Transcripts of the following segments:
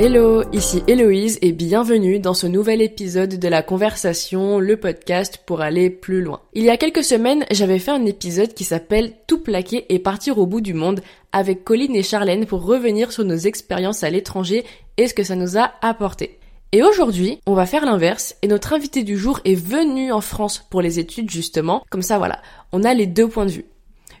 Hello, ici Héloïse et bienvenue dans ce nouvel épisode de la conversation, le podcast pour aller plus loin. Il y a quelques semaines, j'avais fait un épisode qui s'appelle Tout plaquer et partir au bout du monde avec Colline et Charlène pour revenir sur nos expériences à l'étranger et ce que ça nous a apporté. Et aujourd'hui, on va faire l'inverse et notre invité du jour est venu en France pour les études justement. Comme ça voilà, on a les deux points de vue.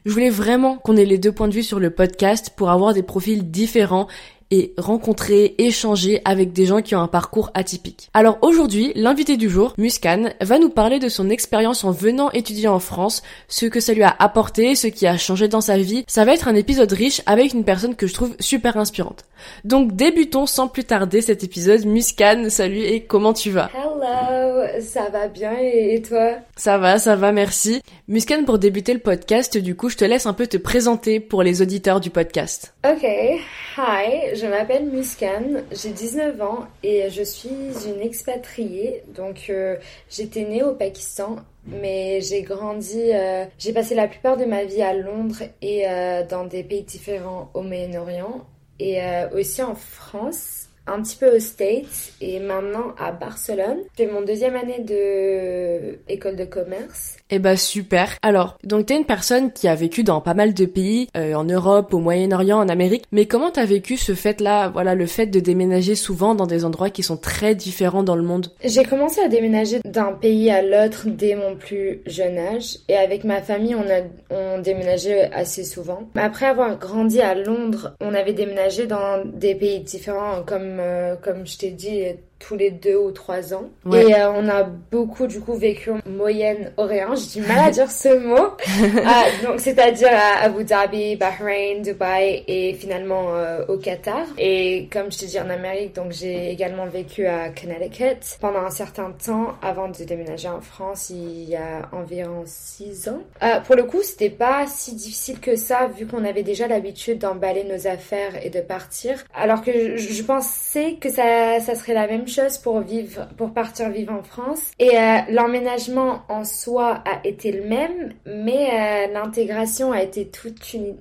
Je voulais vraiment qu'on ait les deux points de vue sur le podcast pour avoir des profils différents et rencontrer, échanger avec des gens qui ont un parcours atypique. Alors aujourd'hui, l'invité du jour, Muskan, va nous parler de son expérience en venant étudier en France, ce que ça lui a apporté, ce qui a changé dans sa vie. Ça va être un épisode riche avec une personne que je trouve super inspirante. Donc débutons sans plus tarder cet épisode. Muskan, salut et comment tu vas? Hello, ça va bien et toi? Ça va, ça va, merci. Muskan, pour débuter le podcast, du coup, je te laisse un peu te présenter pour les auditeurs du podcast. Ok, hi, je m'appelle Muskan, j'ai 19 ans et je suis une expatriée. Donc euh, j'étais née au Pakistan, mais j'ai grandi, euh, j'ai passé la plupart de ma vie à Londres et euh, dans des pays différents au Moyen-Orient et aussi en France un petit peu aux States et maintenant à Barcelone. J'ai mon deuxième année de école de commerce. Eh bah super. Alors, donc t'es une personne qui a vécu dans pas mal de pays, euh, en Europe, au Moyen-Orient, en Amérique, mais comment t'as vécu ce fait-là, voilà, le fait de déménager souvent dans des endroits qui sont très différents dans le monde J'ai commencé à déménager d'un pays à l'autre dès mon plus jeune âge, et avec ma famille, on a on déménageait assez souvent. Après avoir grandi à Londres, on avait déménagé dans des pays différents comme euh, comme, je t'ai dit, tous les deux ou trois ans. Et euh, on a beaucoup du coup vécu en Moyen-Orient. J'ai du mal à dire ce mot. Euh, donc c'est-à-dire à Abu Dhabi, Bahreïn, Dubaï et finalement euh, au Qatar. Et comme je t'ai dit en Amérique, donc j'ai également vécu à Connecticut pendant un certain temps avant de déménager en France il y a environ six ans. pour le coup, c'était pas si difficile que ça vu qu'on avait déjà l'habitude d'emballer nos affaires et de partir. Alors que je, je pensais que ça, ça serait la même chose pour vivre, pour partir vivre en France. Et euh, l'emménagement en soi a été le même, mais euh, l'intégration a été toute une,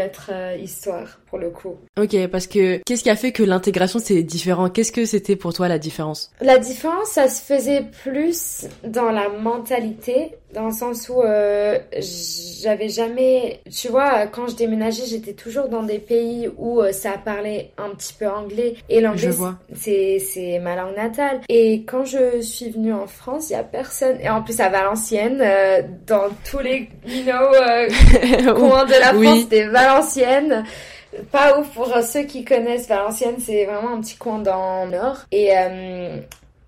autre euh, histoire pour le coup. Ok, parce que qu'est-ce qui a fait que l'intégration c'est différent? Qu'est-ce que c'était pour toi la différence? La différence, ça se faisait plus dans la mentalité, dans le sens où j'avais jamais, tu vois, quand je déménageais, j'étais toujours dans des pays où ça parlait un petit peu anglais et l'anglais c'est c'est ma langue natale. Et quand je suis venue en France, il y a personne. Et en plus à Valenciennes, euh, dans tous les you know, euh, coins de la France, c'était Valenciennes. Pas ouf pour ceux qui connaissent Valenciennes, c'est vraiment un petit coin dans le nord. Et euh,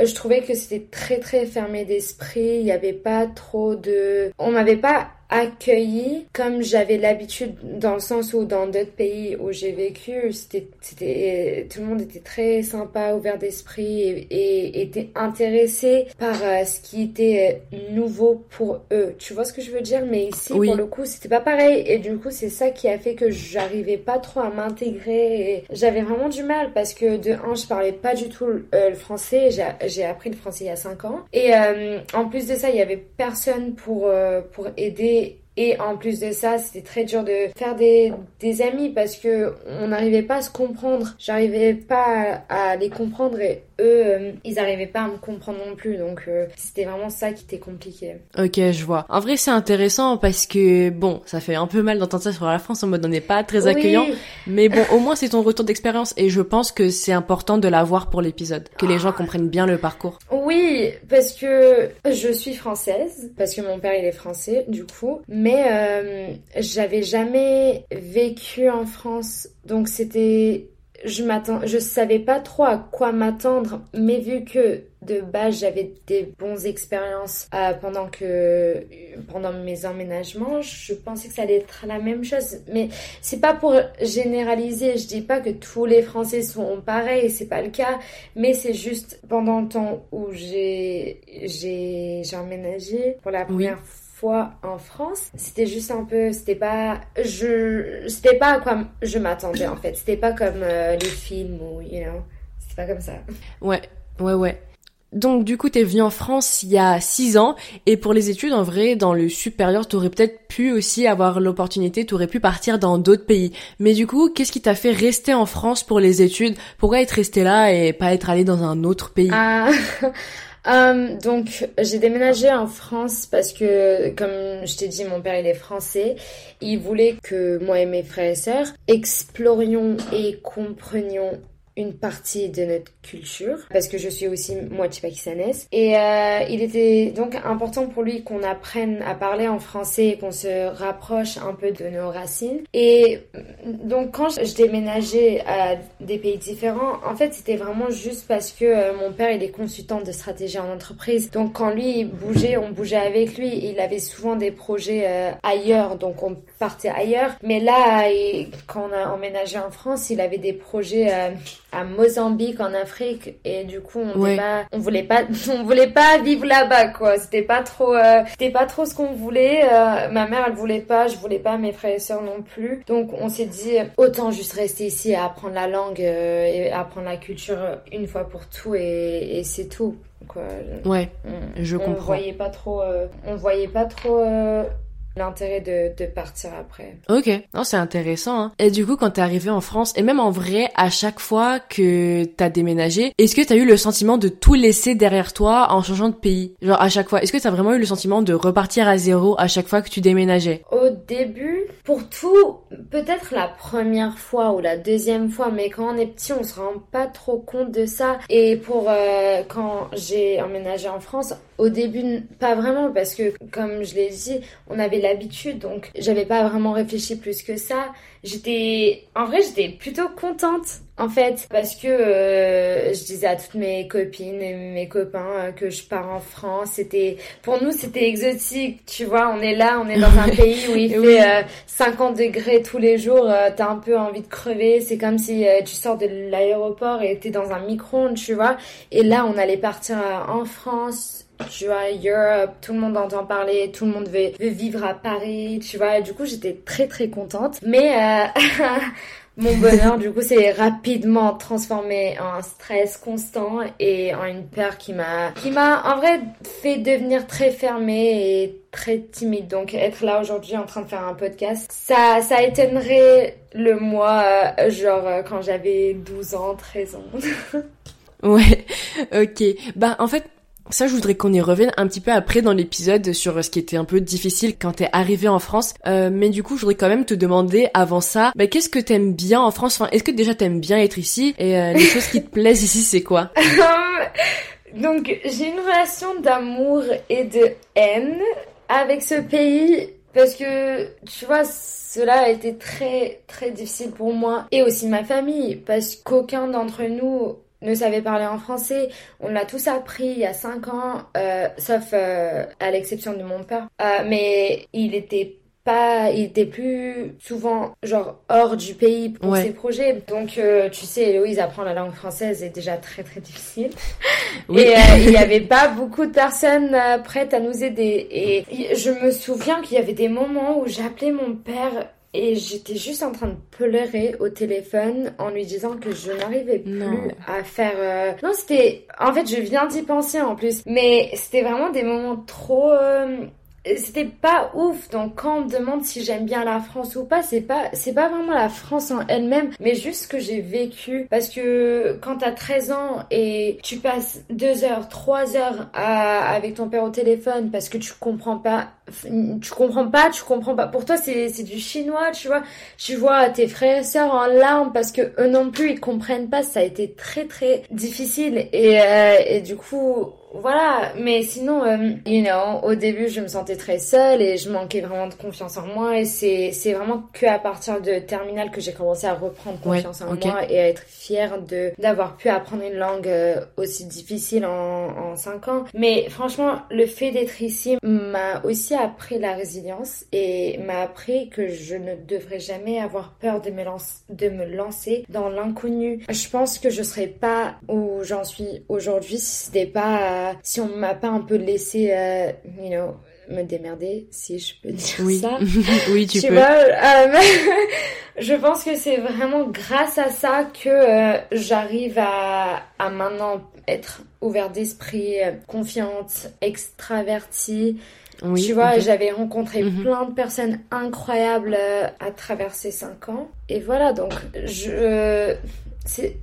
je trouvais que c'était très très fermé d'esprit. Il n'y avait pas trop de. On m'avait pas accueilli comme j'avais l'habitude dans le sens où dans d'autres pays où j'ai vécu c'était c'était tout le monde était très sympa ouvert d'esprit et, était intéressé par euh, ce qui était nouveau pour eux. Tu vois ce que je veux dire? Mais ici pour le coup c'était pas pareil. Et du coup c'est ça qui a fait que j'arrivais pas trop à m'intégrer j'avais vraiment du mal parce que de un je parlais pas du tout euh, le français. J'ai appris le français il y a 5 ans. Et euh, en plus de ça il y avait personne pour pour aider et en plus de ça, c'était très dur de faire des, amis parce que on n'arrivait pas à se comprendre. J'arrivais pas à, les comprendre et eux, euh, ils n'arrivaient pas à me comprendre non plus. Donc euh, c'était vraiment ça qui était compliqué. Ok, je vois. En vrai, c'est intéressant parce que bon, ça fait un peu mal d'entendre ça sur la France en mode on n'est pas très accueillant. Mais bon, au moins c'est ton retour d'expérience et je pense que c'est important de l'avoir pour l'épisode, que les gens comprennent bien le parcours. Oui, parce que je suis française, parce que mon père il est français du coup mais euh, j'avais jamais vécu en France, donc c'était je m'attends, je savais pas trop à quoi m'attendre, mais vu que de base j'avais des bonnes expériences euh, pendant que pendant mes emménagements, je pensais que ça allait être la même chose. Mais c'est pas pour généraliser, je dis pas que tous les Français sont pareils, c'est pas le cas, mais c'est juste pendant le temps où j'ai j'ai j'ai emménagé pour la première fois en France. C'était juste un peu, c'était pas, je, c'était pas à quoi je m'attendais en fait. C'était pas comme euh, les films ou, you know, c'était pas comme ça. Ouais, ouais, ouais. Donc du coup, t'es venu en France il y a six ans et pour les études, en vrai, dans le supérieur, t'aurais peut-être pu aussi avoir l'opportunité, t'aurais pu partir dans d'autres pays. Mais du coup, qu'est-ce qui t'a fait rester en France pour les études? Pourquoi être resté là et pas être allé dans un autre pays? Ah, euh, donc j'ai déménagé en France parce que, comme je t'ai dit, mon père il est français. Il voulait que moi et mes frères et sœurs explorions et comprenions une partie de notre culture parce que je suis aussi moitié pakistanaise et euh, il était donc important pour lui qu'on apprenne à parler en français et qu'on se rapproche un peu de nos racines. Et donc quand je déménageais à des pays différents en fait c'était vraiment juste parce que euh, mon père il est consultant de stratégie en entreprise. Donc quand lui bougeait on bougeait avec lui. Il avait souvent des projets euh, ailleurs. Donc on partait ailleurs. Mais là quand on a emménagé en France il avait des projets à Mozambique en Afrique et du coup on voulait pas on voulait pas on voulait pas vivre là-bas quoi. C'était pas trop euh, c'était pas trop ce qu'on voulait euh, ma mère elle voulait pas je voulais pas mes frères et sœurs non plus. Donc on s'est dit autant juste rester ici et apprendre la langue euh, et apprendre la culture une fois pour tout et, et c'est tout quoi. Ouais je comprends. on voyait pas trop on voyait pas trop l'intérêt de, de, partir après. Ok, non c'est intéressant. Hein. Et du coup, quand t'es arrivé en France, et même en vrai, à chaque fois que t'as déménagé, est-ce que t'as eu le sentiment de tout laisser derrière toi en changeant de pays? Genre à chaque fois, est-ce que t'as vraiment eu le sentiment de repartir à zéro à chaque fois que tu déménageais? Au début, pour tout, peut-être la première fois ou la deuxième fois, mais quand on est petit, on se rend pas trop compte de ça. Et pour euh, quand j'ai emménagé en France, au début, pas vraiment, parce que comme je l'ai dit, on avait l'habitude, donc j'avais pas vraiment réfléchi plus que ça. J'étais, en vrai, j'étais plutôt contente, en fait, parce que euh, je disais à toutes mes copines et mes copains euh, que je pars en France. C'était, pour nous, c'était exotique, tu vois. On est là, on est dans un pays où il fait 50 euh, degrés tous les jours. T'as un peu envie de crever. C'est comme si tu sors de l'aéroport et t'es dans un micro-ondes, tu vois. Et là, on allait partir en France tu vois, Europe, tout le monde entend parler, tout le monde veut, vivre à Paris, tu vois. du coup, j'étais très très contente. Mais euh, mon bonheur, du coup, s'est rapidement transformé en stress constant et en une peur qui m'a, qui m'a en vrai fait devenir très fermée et très timide. Donc, être là aujourd'hui en train de faire un podcast, ça, ça étonnerait le moi, euh, genre euh, quand j'avais 12 ans, 13 ans. ouais, ok. Bah, en fait, ça, je voudrais qu'on y revienne un petit peu après dans l'épisode sur ce qui était un peu difficile quand t'es arrivé en France. Euh, mais du coup, je voudrais quand même te demander avant ça, bah, qu'est-ce que t'aimes bien en France? Enfin, Est-ce que déjà t'aimes bien être ici? Et euh, les choses qui te plaisent ici, c'est quoi? Donc, j'ai une relation d'amour et de haine avec ce pays parce que, tu vois, cela a été très, très difficile pour moi et aussi ma famille parce qu'aucun d'entre nous ne savait parler en français. On l'a tous appris il y a 5 ans, euh, sauf euh, à l'exception de mon père. Euh, mais il était pas, il était plus souvent genre hors du pays pour ses projets. Donc tu sais, Héloïse apprendre la langue française est déjà très très difficile. Et il n'y avait pas beaucoup de personnes prêtes à nous aider. Et je me souviens qu'il y avait des moments où j'appelais mon père et j'étais juste en train de pleurer au téléphone en lui disant que je n'arrivais plus à faire... Euh, non, c'était... En fait, je viens d'y penser en plus. Mais c'était vraiment des moments trop... Euh, c'était pas ouf. Donc quand on me demande si j'aime bien la France ou pas c'est pas c'est pas vraiment la France en elle-même mais juste ce que j'ai vécu. Parce que quand t'as 13 ans et tu passes 2 heures 3 heures à, avec ton père au téléphone parce que tu comprends pas tu comprends pas tu comprends pas. Pour toi c'est c'est du chinois tu vois. Tu vois tes frères et sœurs en larmes parce que eux non plus ils comprennent pas. Ça a été très très difficile. Et euh, et du coup voilà, mais sinon, euh, you know, au début, je me sentais très seule et je manquais vraiment de confiance en moi. Et c'est, c'est vraiment que à partir de terminale que j'ai commencé à reprendre confiance en moi et à être fière de d'avoir pu apprendre une langue euh, aussi difficile en, en 5 ans. Mais franchement, le fait d'être ici m'a aussi appris la résilience et m'a appris que je ne devrais jamais avoir peur de me, lancer, de me lancer dans l'inconnu. Je pense que je serais pas où j'en suis aujourd'hui si c'était pas si on m'a pas un peu laissé, euh, you know, me démerder, si je peux dire oui. ça. oui, tu, tu peux. Vois, euh, je pense que c'est vraiment grâce à ça que euh, j'arrive à, à maintenant être ouverte d'esprit, confiante, extravertie. Oui, tu vois, j'avais rencontré Mhm. plein de personnes incroyables euh, à travers ces cinq ans. Et voilà, donc je, c'est,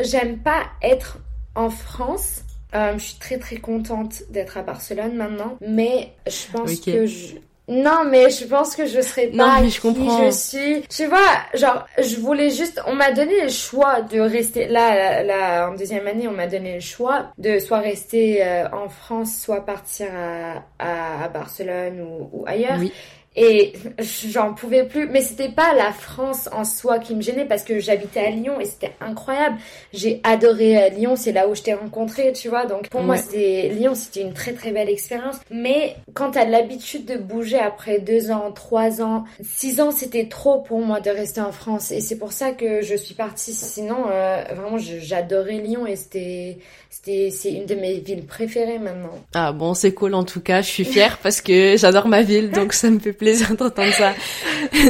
j'aime pas être en France. Euh, je suis très très contente d'être à Barcelone maintenant, mais je pense que je non, mais je pense que je serais Non, pas mais je qui comprends. je suis. Tu vois, genre, je voulais juste, on m'a donné le choix de rester là, là, là, en deuxième année, on m'a donné le choix de soit rester euh, en France, soit partir à, à, à Barcelone ou, ou ailleurs. Oui. Et j'en pouvais plus. Mais c'était pas la France en soi qui me gênait parce que j'habitais à Lyon et c'était incroyable. J'ai adoré euh, Lyon, c'est là où je t'ai rencontré, tu vois. Donc pour moi, c'était Lyon, c'était une très très belle expérience. Mais quand t'as l'habitude de bouger après deux ans, trois ans, six ans, c'était trop pour moi de rester en France. Et c'est pour ça que je suis partie. Sinon, euh, vraiment, j'adorais Lyon et c'était, c'était, c'est une de mes villes préférées maintenant. Ah bon, c'est cool en tout cas, je suis fière parce que j'adore ma ville, donc ça me fait plaisir d'entendre ça.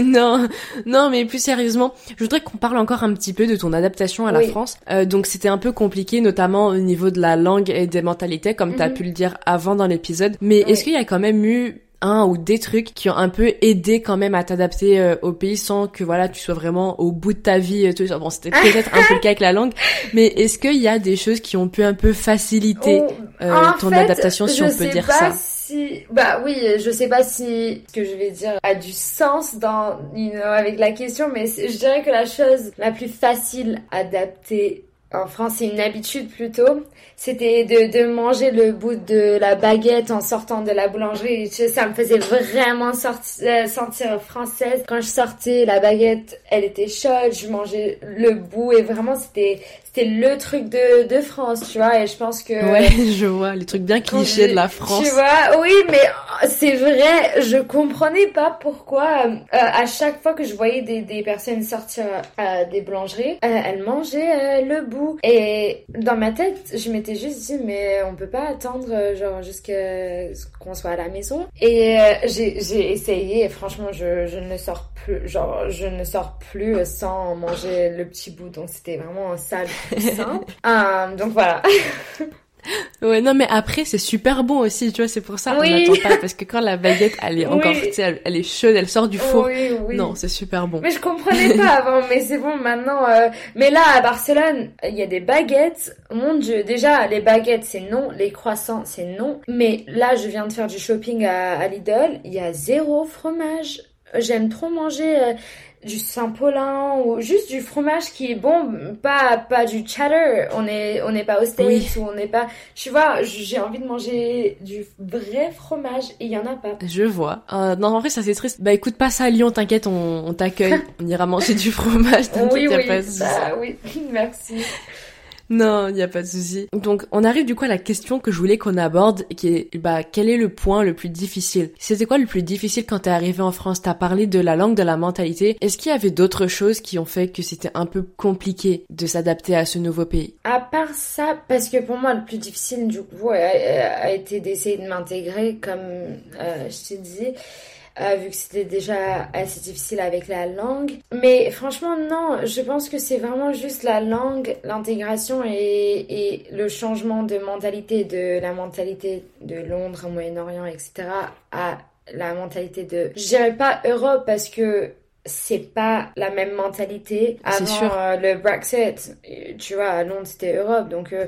non, non, mais plus sérieusement, je voudrais qu'on parle encore un petit peu de ton adaptation à la Oui. France. Euh, donc c'était un peu compliqué, notamment au niveau de la langue et des mentalités, comme t'as Mhm. pu le dire avant dans l'épisode. Mais est-ce qu'il y a quand même eu un ou des trucs qui ont un peu aidé quand même à t'adapter euh, au pays sans que voilà tu sois vraiment au bout de ta vie tout. Bon c'était peut-être un peu le cas avec la langue. Mais est-ce qu'il y a des choses qui ont pu un peu faciliter Oh, euh, ton fait, adaptation si on peut dire ça? Si... Bah oui, je sais pas si ce que je vais dire a du sens dans, you know, avec la question, mais je dirais que la chose la plus facile à adapter en France, c'est une habitude plutôt. C'était de, de manger le bout de la baguette en sortant de la boulangerie. Tu sais, Ça me faisait vraiment sorti- euh, sentir française. Quand je sortais, la baguette, elle était chaude. Je mangeais le bout et vraiment, c'était c'était le truc de, de France, tu vois. Et je pense que Ouais, je vois les trucs bien clichés de la France. Tu vois, oui, mais c'est vrai, je comprenais pas pourquoi euh, à chaque fois que je voyais des, des personnes sortir euh, des boulangeries, euh, elles mangeaient euh, le bout. Et dans ma tête, je m'étais juste dit, mais on peut pas attendre euh, genre jusqu'à ce qu'on soit à la maison. Et euh, j'ai j'ai essayé et franchement, je, je ne sors plus, genre je ne sors plus sans manger le petit bout. Donc c'était vraiment ça le plus simple. Euh, donc voilà. Ouais, non, mais après, c'est super bon aussi, tu vois, c'est pour ça qu'on Oui. n'attend pas, parce que quand la baguette, elle est encore, Oui. tu sais, elle, elle est chaude, elle sort du four. Oui, oui. Non, c'est super bon. Mais je comprenais pas avant, mais c'est bon maintenant. euh, Mais là, à Barcelone, il y a des baguettes. Mon Dieu, déjà, les baguettes, c'est non. Les croissants, c'est non. Mais là, je viens de faire du shopping à, à Lidl. Il y a zéro fromage. J'aime trop manger euh, du Saint-Paulin ou juste du fromage qui est bon, pas pas du cheddar. On est on n'est pas au States Oui. ou on n'est pas. Tu vois, j'ai envie de manger du vrai fromage et il y en a pas. Je vois. Euh, non, en vrai, ça c'est triste. Bah écoute, passe à Lyon, t'inquiète, on, on t'accueille. on ira manger du fromage, t'inquiète, Oui, oui, bah oui, merci. Non, il y a pas de souci. Donc, on arrive du coup à la question que je voulais qu'on aborde, qui est, bah, quel est le point le plus difficile? C'était quoi le plus difficile quand t'es arrivé en France? T'as parlé de la langue, de la mentalité. Est-ce qu'il y avait d'autres choses qui ont fait que c'était un peu compliqué de s'adapter à ce nouveau pays? À part ça, parce que pour moi le plus difficile du coup a, été d'essayer de m'intégrer comme euh, je t'ai dit, euh, vu que c'était déjà assez difficile avec la langue. Mais franchement non, je pense que c'est vraiment juste la langue, l'intégration et, et le changement de mentalité, de la mentalité de Londres, Moyen-Orient, etc. à la mentalité de, je dirais pas Europe parce que c'est pas la même mentalité. Avant sûr. euh, le Brexit, tu vois, à Londres c'était Europe, donc euh,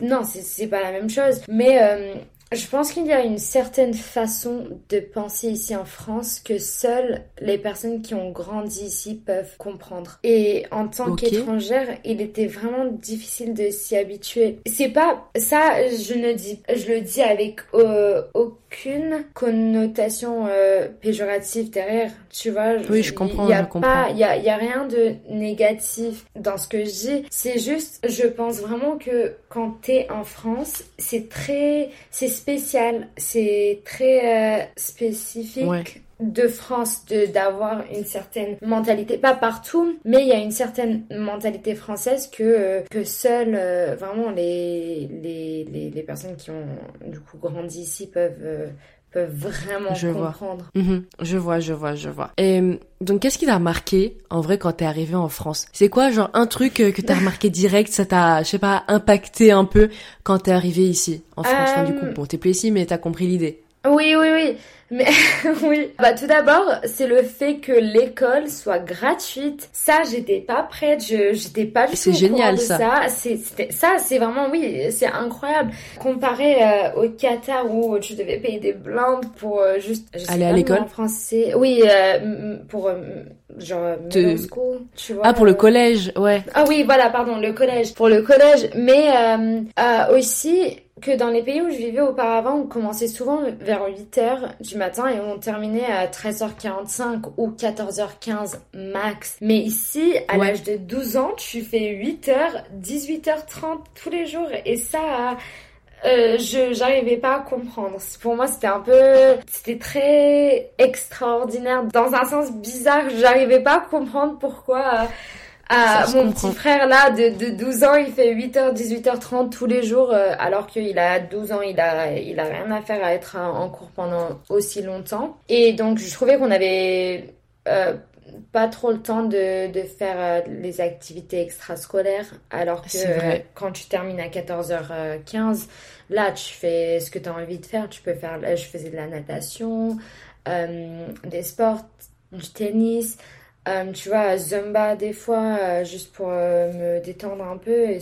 non, c'est c'est pas la même chose. Mais euh, je pense qu'il y a une certaine façon de penser ici en France que seules les personnes qui ont grandi ici peuvent comprendre. Et en tant qu'étrangère, il était vraiment difficile de s'y habituer. C'est pas ça, je ne dis, je le dis avec euh, aucune connotation euh, péjorative derrière. Tu vois, Oui, je comprends, Il y a pas, il y a, il y a rien de négatif dans ce que je dis. C'est juste, je pense vraiment que quand t'es en France, c'est très, c'est spécial, c'est très euh, spécifique. Ouais. de France de d'avoir une certaine mentalité pas partout mais il y a une certaine mentalité française que euh, que seules euh, vraiment les, les les les personnes qui ont du coup grandi ici peuvent peuvent vraiment Je vois. Mhm. Je vois, je vois, je vois. Et euh, donc, qu'est-ce qui t'a marqué en vrai quand t'es arrivé en France? C'est quoi, genre un truc euh, que t'as remarqué direct, ça t'a, je sais pas, impacté un peu quand t'es arrivé ici en France? Enfin, Du coup, Euh, bon, t'es plus ici, mais t'as compris l'idée. Oui, oui, oui. Mais oui. Bah tout d'abord, c'est le fait que l'école soit gratuite. Ça, j'étais pas prête. Je j'étais pas du C'est tout au génial, de ça. ça. C'est ça, c'est vraiment oui, c'est incroyable. Comparé euh, au Qatar où tu devais payer des blindes pour euh, juste je sais Aller à pas l'école? français. Oui, euh, pour euh, genre middle school, tu vois. Ah, pour le euh, collège, ouais. ah oui, voilà, pardon, le collège. Pour le collège, mais euh, euh, aussi que dans les pays où je vivais auparavant, on commençait souvent vers 8h du matin et on terminait à 13h45 ou 14h15 max. Mais ici, à Ouais. l'âge de 12 ans, tu fais 8h, 18h30 tous les jours et ça... euh, je j'arrivais pas à comprendre. Pour moi, c'était un peu, c'était très extraordinaire dans un sens bizarre. J'arrivais pas à comprendre pourquoi euh, ah, mon comprend. petit frère là de, de 12 ans, il fait 8h, 18h30 tous les jours, euh, alors qu'il a 12 ans, il a, il a rien à faire à être en en cours pendant aussi longtemps. Et donc, je trouvais qu'on avait euh, pas trop le temps de, de faire euh, les activités extrascolaires, alors que quand tu termines à 14h15, là, tu fais ce que tu as envie de faire. Tu peux faire, là, je faisais de la natation, des sports, du tennis. Euh, tu vois, Zumba des fois, euh, juste pour euh, me détendre un peu. Et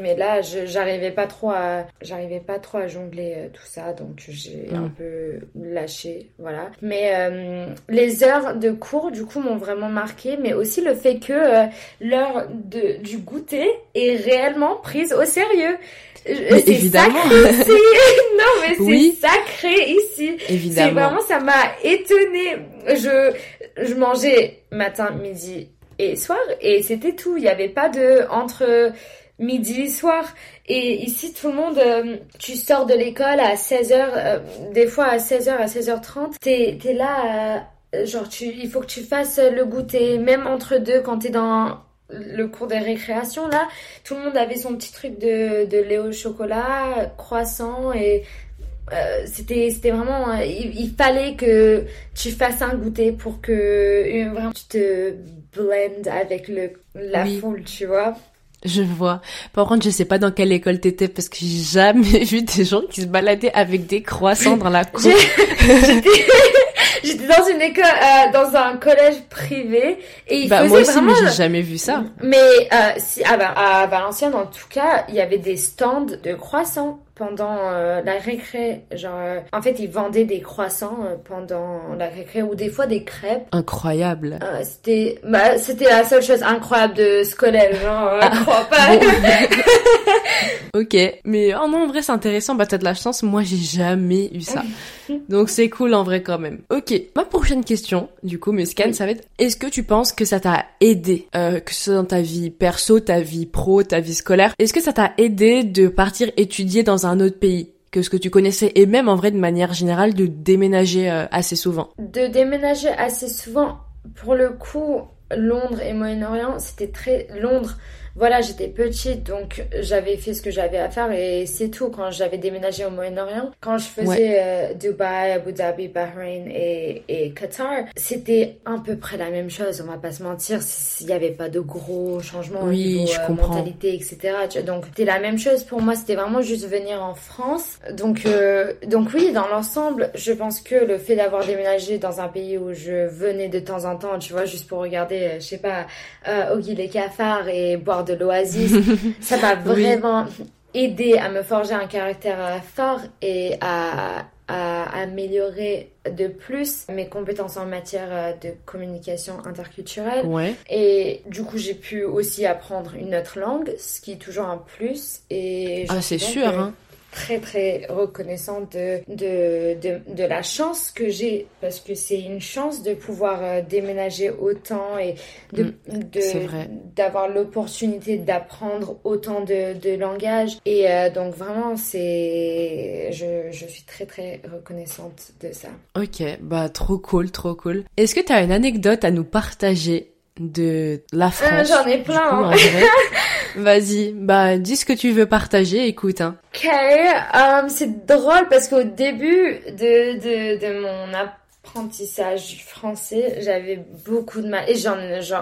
mais là, j'arrivais pas trop à, j'arrivais pas trop à jongler tout ça, donc j'ai Mm. un peu lâché, voilà. Mais euh, les heures de cours, du coup, m'ont vraiment marqué, mais aussi le fait que l'heure du goûter est réellement prise au sérieux. Mais C'est évidemment. sacré ici. non, mais c'est Oui. sacré ici. C'est Évidemment. vraiment, ça m'a étonnée. Je, je mangeais matin, midi et soir et c'était tout. Il n'y avait pas de entre midi et soir. Et ici, tout le monde, euh, tu sors de l'école à 16h, des fois à 16h, à 16h30. T'es, t'es là, euh, genre, tu, il faut que tu fasses le goûter, même entre deux quand t'es dans le cours des récréations là, tout le monde avait son petit truc de, de lait au chocolat, croissant et euh, c'était c'était vraiment euh, il, il fallait que tu fasses un goûter pour que euh, vraiment tu te blend avec le la Oui. foule, tu vois. Je vois. Par contre, je sais pas dans quelle école t'étais parce que j'ai jamais vu des gens qui se baladaient avec des croissants dans la cour. J'étais dans une école euh, dans un collège privé et il Bah, moi aussi, vraiment mais j'ai jamais vu ça. Mais si, à Valenciennes, en tout cas, il y avait des stands de croissants pendant euh, la récré. Genre, euh, en fait, ils vendaient des croissants euh, pendant la récré ou des fois des crêpes. Incroyable. C'était, bah, c'était la seule chose incroyable de ce collège. Genre, euh, crois pas. Ok, mais oh non, en vrai c'est intéressant, bah t'as de la chance, moi j'ai jamais eu ça. Donc c'est cool en vrai quand même. Ok, ma prochaine question, du coup, Muskan, Oui. ça va être, est-ce que tu penses que ça t'a aidé, que ce soit dans ta vie perso, ta vie pro, ta vie scolaire, est-ce que ça t'a aidé de partir étudier dans un autre pays que ce que tu connaissais et même en vrai de manière générale de déménager euh, assez souvent de déménager assez souvent. Pour le coup, Londres et Moyen-Orient, c'était très Londres. Voilà, j'étais petite, donc j'avais fait ce que j'avais à faire et c'est tout. Quand j'avais déménagé au Moyen-Orient, quand je faisais euh, Dubaï, Abu Dhabi, Bahreïn et, et Qatar, c'était à peu près la même chose. On va pas se mentir, il n'y avait pas de gros changements Oui, au niveau je euh, mentalité, etc. Donc c'était la même chose pour moi. C'était vraiment juste venir en France. Donc euh, donc oui, dans l'ensemble, je pense que le fait d'avoir déménagé dans un pays où je venais de temps en temps, tu vois, juste pour regarder, je sais pas, Oggy les cafards et boire de l'oasis, ça m'a Oui. vraiment aidé à me forger un caractère euh, fort et à à améliorer de plus mes compétences en matière euh, de communication interculturelle. Ouais. Et du coup, j'ai pu aussi apprendre une autre langue, ce qui est toujours un plus. Et Ah c'est sûr, hein. Très très reconnaissante de, de, de, de la chance que j'ai parce que c'est une chance de pouvoir euh, déménager autant et de, vrai. d'avoir l'opportunité d'apprendre autant de, de langages et euh, donc vraiment c'est je, je suis très très reconnaissante de ça Ok, bah trop cool, trop cool. Est-ce que t'as une anecdote à nous partager de la France. J'en ai plein. Coup, hein. Vas-y, bah dis ce que tu veux partager, écoute. Hein. Ok, um, c'est drôle parce qu'au début de mon apprentissage français, j'avais beaucoup de mal, et j'en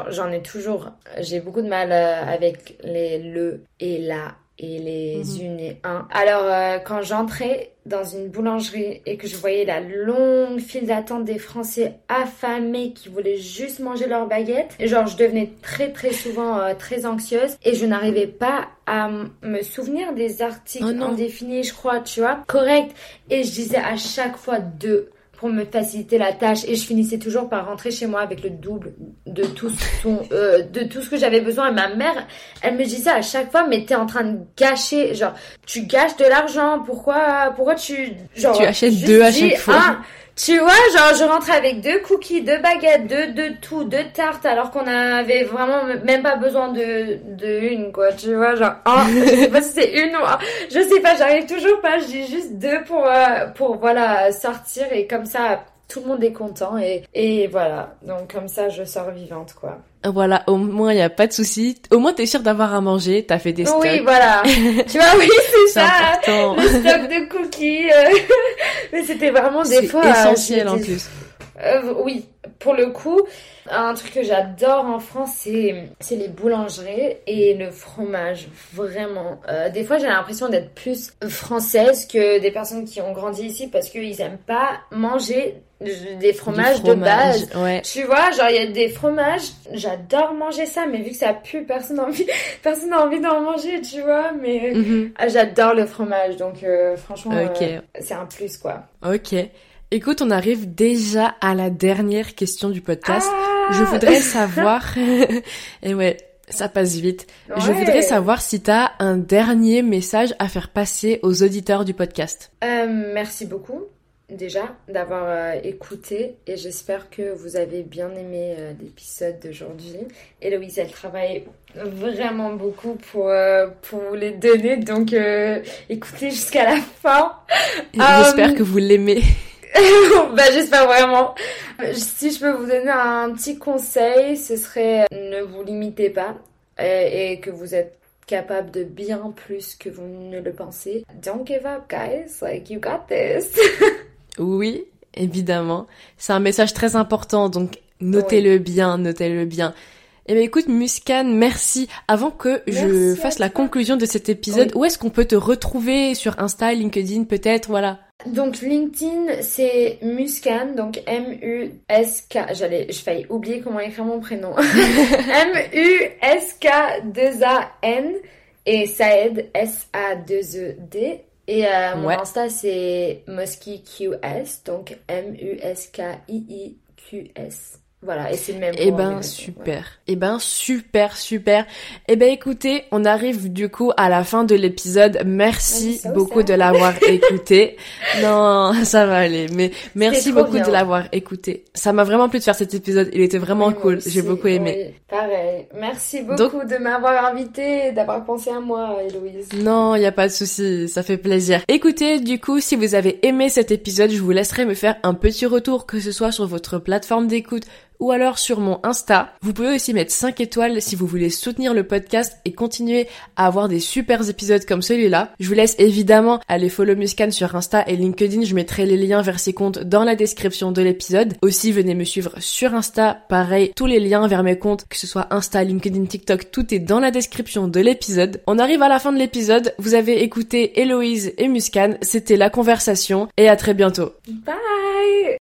j'en ai toujours, j'ai beaucoup de mal euh, avec les le et la et les Mhm. une et un. Alors euh, quand j'entrais dans une boulangerie et que je voyais la longue file d'attente des Français affamés qui voulaient juste manger leur baguette, et genre je devenais très très souvent euh, très anxieuse et je n'arrivais pas à me souvenir des articles Oh non. indéfinis, je crois, tu vois, correct. Et je disais à chaque fois deux pour me faciliter la tâche. Et je finissais toujours par rentrer chez moi avec le double de tout son- euh, de tout ce que j'avais besoin. Et ma mère elle me disait à chaque fois mais t'es en train de gâcher. Genre tu gâches de l'argent. Pourquoi pourquoi tu genre Tu achètes deux à dis, chaque fois. ah, tu vois genre je rentrais avec deux cookies deux baguettes deux de tout deux tartes alors qu'on avait vraiment même pas besoin de de une quoi tu vois genre ah je sais pas si c'est une ou un. je sais pas j'arrive toujours pas dis juste deux pour euh, pour voilà sortir et comme ça tout le monde est content et et voilà donc comme ça je sors vivante quoi Voilà, au moins il y a pas de souci. Au moins t'es sûr d'avoir à manger, t'as fait des stocks. oui voilà tu vois oui c'est ça important. le stock de cookies euh, mais c'était vraiment des fois euh, essentiel en plus. Euh, oui, pour le coup, un truc que j'adore en France, c'est c'est les boulangeries et le fromage. Vraiment. Euh, des fois, j'ai l'impression d'être plus française que des personnes qui ont grandi ici parce qu'ils aiment pas manger des fromages de base. Ouais. Tu vois, genre il y a des fromages, j'adore manger ça, mais vu que ça pue, personne n'a envie, personne n'a envie d'en manger, tu vois. Mais Mhm. j'adore le fromage, donc euh, franchement, c'est un plus quoi. Ok. Écoute, on arrive déjà à la dernière question du podcast. Ah Je voudrais savoir, et ouais, ça passe vite. Je voudrais savoir si t'as un dernier message à faire passer aux auditeurs du podcast. Euh, merci beaucoup déjà d'avoir euh, écouté et j'espère que vous avez bien aimé euh, l'épisode d'aujourd'hui. Héloïse, elle travaille vraiment beaucoup pour, euh, pour vous les donner, donc écoutez jusqu'à la fin. Et J'espère que vous l'aimez. bah, j'espère vraiment. Si je peux vous donner un petit conseil, ce serait euh, ne vous limitez pas euh, et que vous êtes capable de bien plus que vous ne le pensez. Don't give up, guys. Like, you got this. Oui, évidemment. C'est un message très important, donc notez-le bien, notez-le bien. Eh bien écoute Muscan, merci. Avant que je Merci fasse la conclusion de cet épisode, Oui. où est-ce qu'on peut te retrouver sur Insta, LinkedIn peut-être, voilà. Donc LinkedIn, c'est Muscan, donc M-U-S-K. J'allais, je failli oublier comment écrire mon prénom. M-U-S-K-2-A-N et Saed, S-A-2-E-D. Et euh, mon Ouais. Insta, c'est Musky QS, donc M-U-S-K-I-I-Q-S. Voilà, et c'est le même Eh ben super. Eh ben super super. Eh ben écoutez, on arrive du coup à la fin de l'épisode. Merci beaucoup sad. de l'avoir écouté. Non, ça va aller. Mais merci beaucoup bien. de l'avoir écouté. Ça m'a vraiment plu de faire cet épisode. Il était vraiment Oui, cool. J'ai beaucoup aimé. oui, pareil. Merci beaucoup Donc- de m'avoir invité et d'avoir pensé à moi, Héloïse. Non, il y a pas de souci, ça fait plaisir. Écoutez, du coup, si vous avez aimé cet épisode, je vous laisserai me faire un petit retour, que ce soit sur votre plateforme d'écoute ou alors sur mon Insta. Vous pouvez aussi mettre 5 étoiles si vous voulez soutenir le podcast et continuer à avoir des super épisodes comme celui-là. Je vous laisse évidemment aller follow Muscan sur Insta et LinkedIn. Je mettrai les liens vers ses comptes dans la description de l'épisode. Aussi, venez me suivre sur Insta. Pareil, tous les liens vers mes comptes, que ce soit Insta, LinkedIn, TikTok, tout est dans la description de l'épisode. On arrive à la fin de l'épisode. Vous avez écouté Héloïse et Muscan. C'était la conversation et à très bientôt. Bye